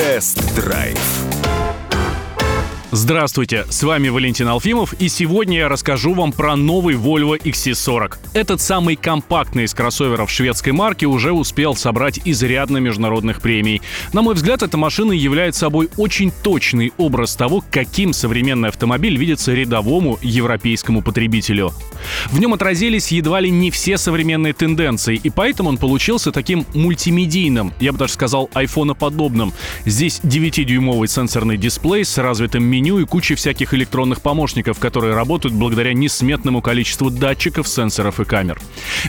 Тест-драйв. Здравствуйте, с вами Валентин Алфимов, и сегодня я расскажу вам про новый Volvo XC40. Этот самый компактный из кроссоверов шведской марки уже успел собрать изрядно международных премий. На мой взгляд, эта машина является собой очень точный образ того, каким современный автомобиль видится рядовому европейскому потребителю. В нем отразились едва ли не все современные тенденции, и поэтому он получился таким мультимедийным, я бы даже сказал, айфоноподобным. Здесь 9-дюймовый сенсорный дисплей с развитым меню и кучей всяких электронных помощников, которые работают благодаря несметному количеству датчиков, сенсоров и камер.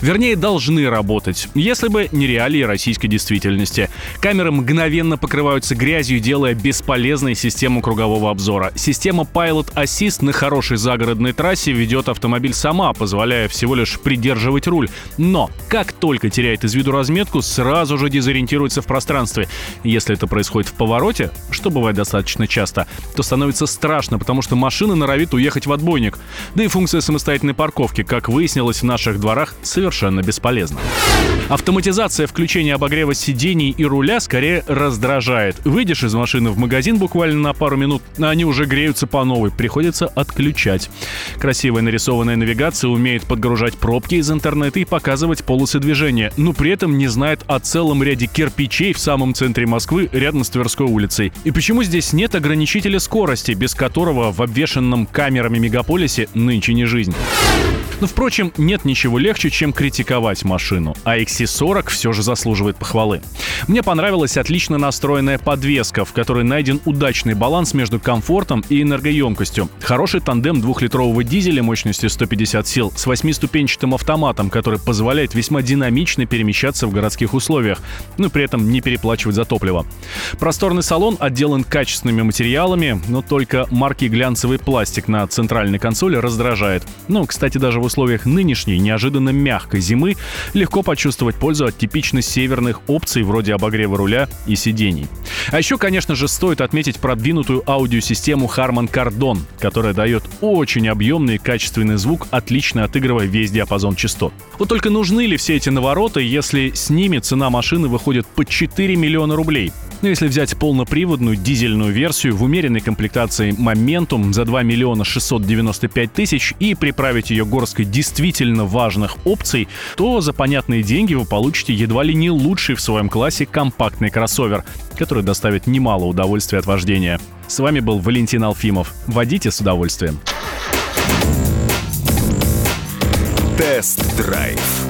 Вернее, должны работать, если бы не реалии российской действительности. Камеры мгновенно покрываются грязью, делая бесполезной систему кругового обзора. Система Pilot Assist на хорошей загородной трассе ведет автомобиль сама, позволяя всего лишь придерживать руль. Но, как только теряет из виду разметку, сразу же дезориентируется в пространстве. Если это происходит в повороте, что бывает достаточно часто, то становится страшно, потому что машина норовит уехать в отбойник. Да и функция самостоятельной парковки, как выяснилось в наших дворах, совершенно бесполезна. Автоматизация включения обогрева сидений и руля скорее раздражает. Выйдешь из машины в магазин буквально на пару минут, а они уже греются по новой, приходится отключать. Красивая нарисованная навигация умеет подгружать пробки из интернета и показывать полосы движения, но при этом не знает о целом ряде кирпичей в самом центре Москвы рядом с Тверской улицей. И почему здесь нет ограничителя скорости, без которого в обвешенном камерами мегаполисе нынче не жизнь? Но, впрочем, нет ничего легче, чем критиковать машину, а XC40 все же заслуживает похвалы. Мне понравилась отлично настроенная подвеска, в которой найден удачный баланс между комфортом и энергоемкостью. Хороший тандем двухлитрового дизеля мощностью 150 сил с восьмиступенчатым автоматом, который позволяет весьма динамично перемещаться в городских условиях, но при этом не переплачивать за топливо. Просторный салон отделан качественными материалами, но только марки глянцевый пластик на центральной консоли раздражает. Ну, кстати, даже в условиях нынешней неожиданно мягкой зимы легко почувствовать пользу от типично северных опций вроде обогрева руля и сидений. А еще, конечно же, стоит отметить продвинутую аудиосистему Harman Kardon, которая дает очень объемный и качественный звук, отлично отыгрывая весь диапазон частот. Вот только нужны ли все эти навороты, если с ними цена машины выходит под 4 миллиона рублей? Но если взять полноприводную дизельную версию в умеренной комплектации Momentum за 2 миллиона 695 тысяч и приправить ее горсткой действительно важных опций, то за понятные деньги вы получите едва ли не лучший в своем классе компактный кроссовер, который доставит немало удовольствия от вождения. С вами был Валентин Алфимов. Водите с удовольствием. Тест-драйв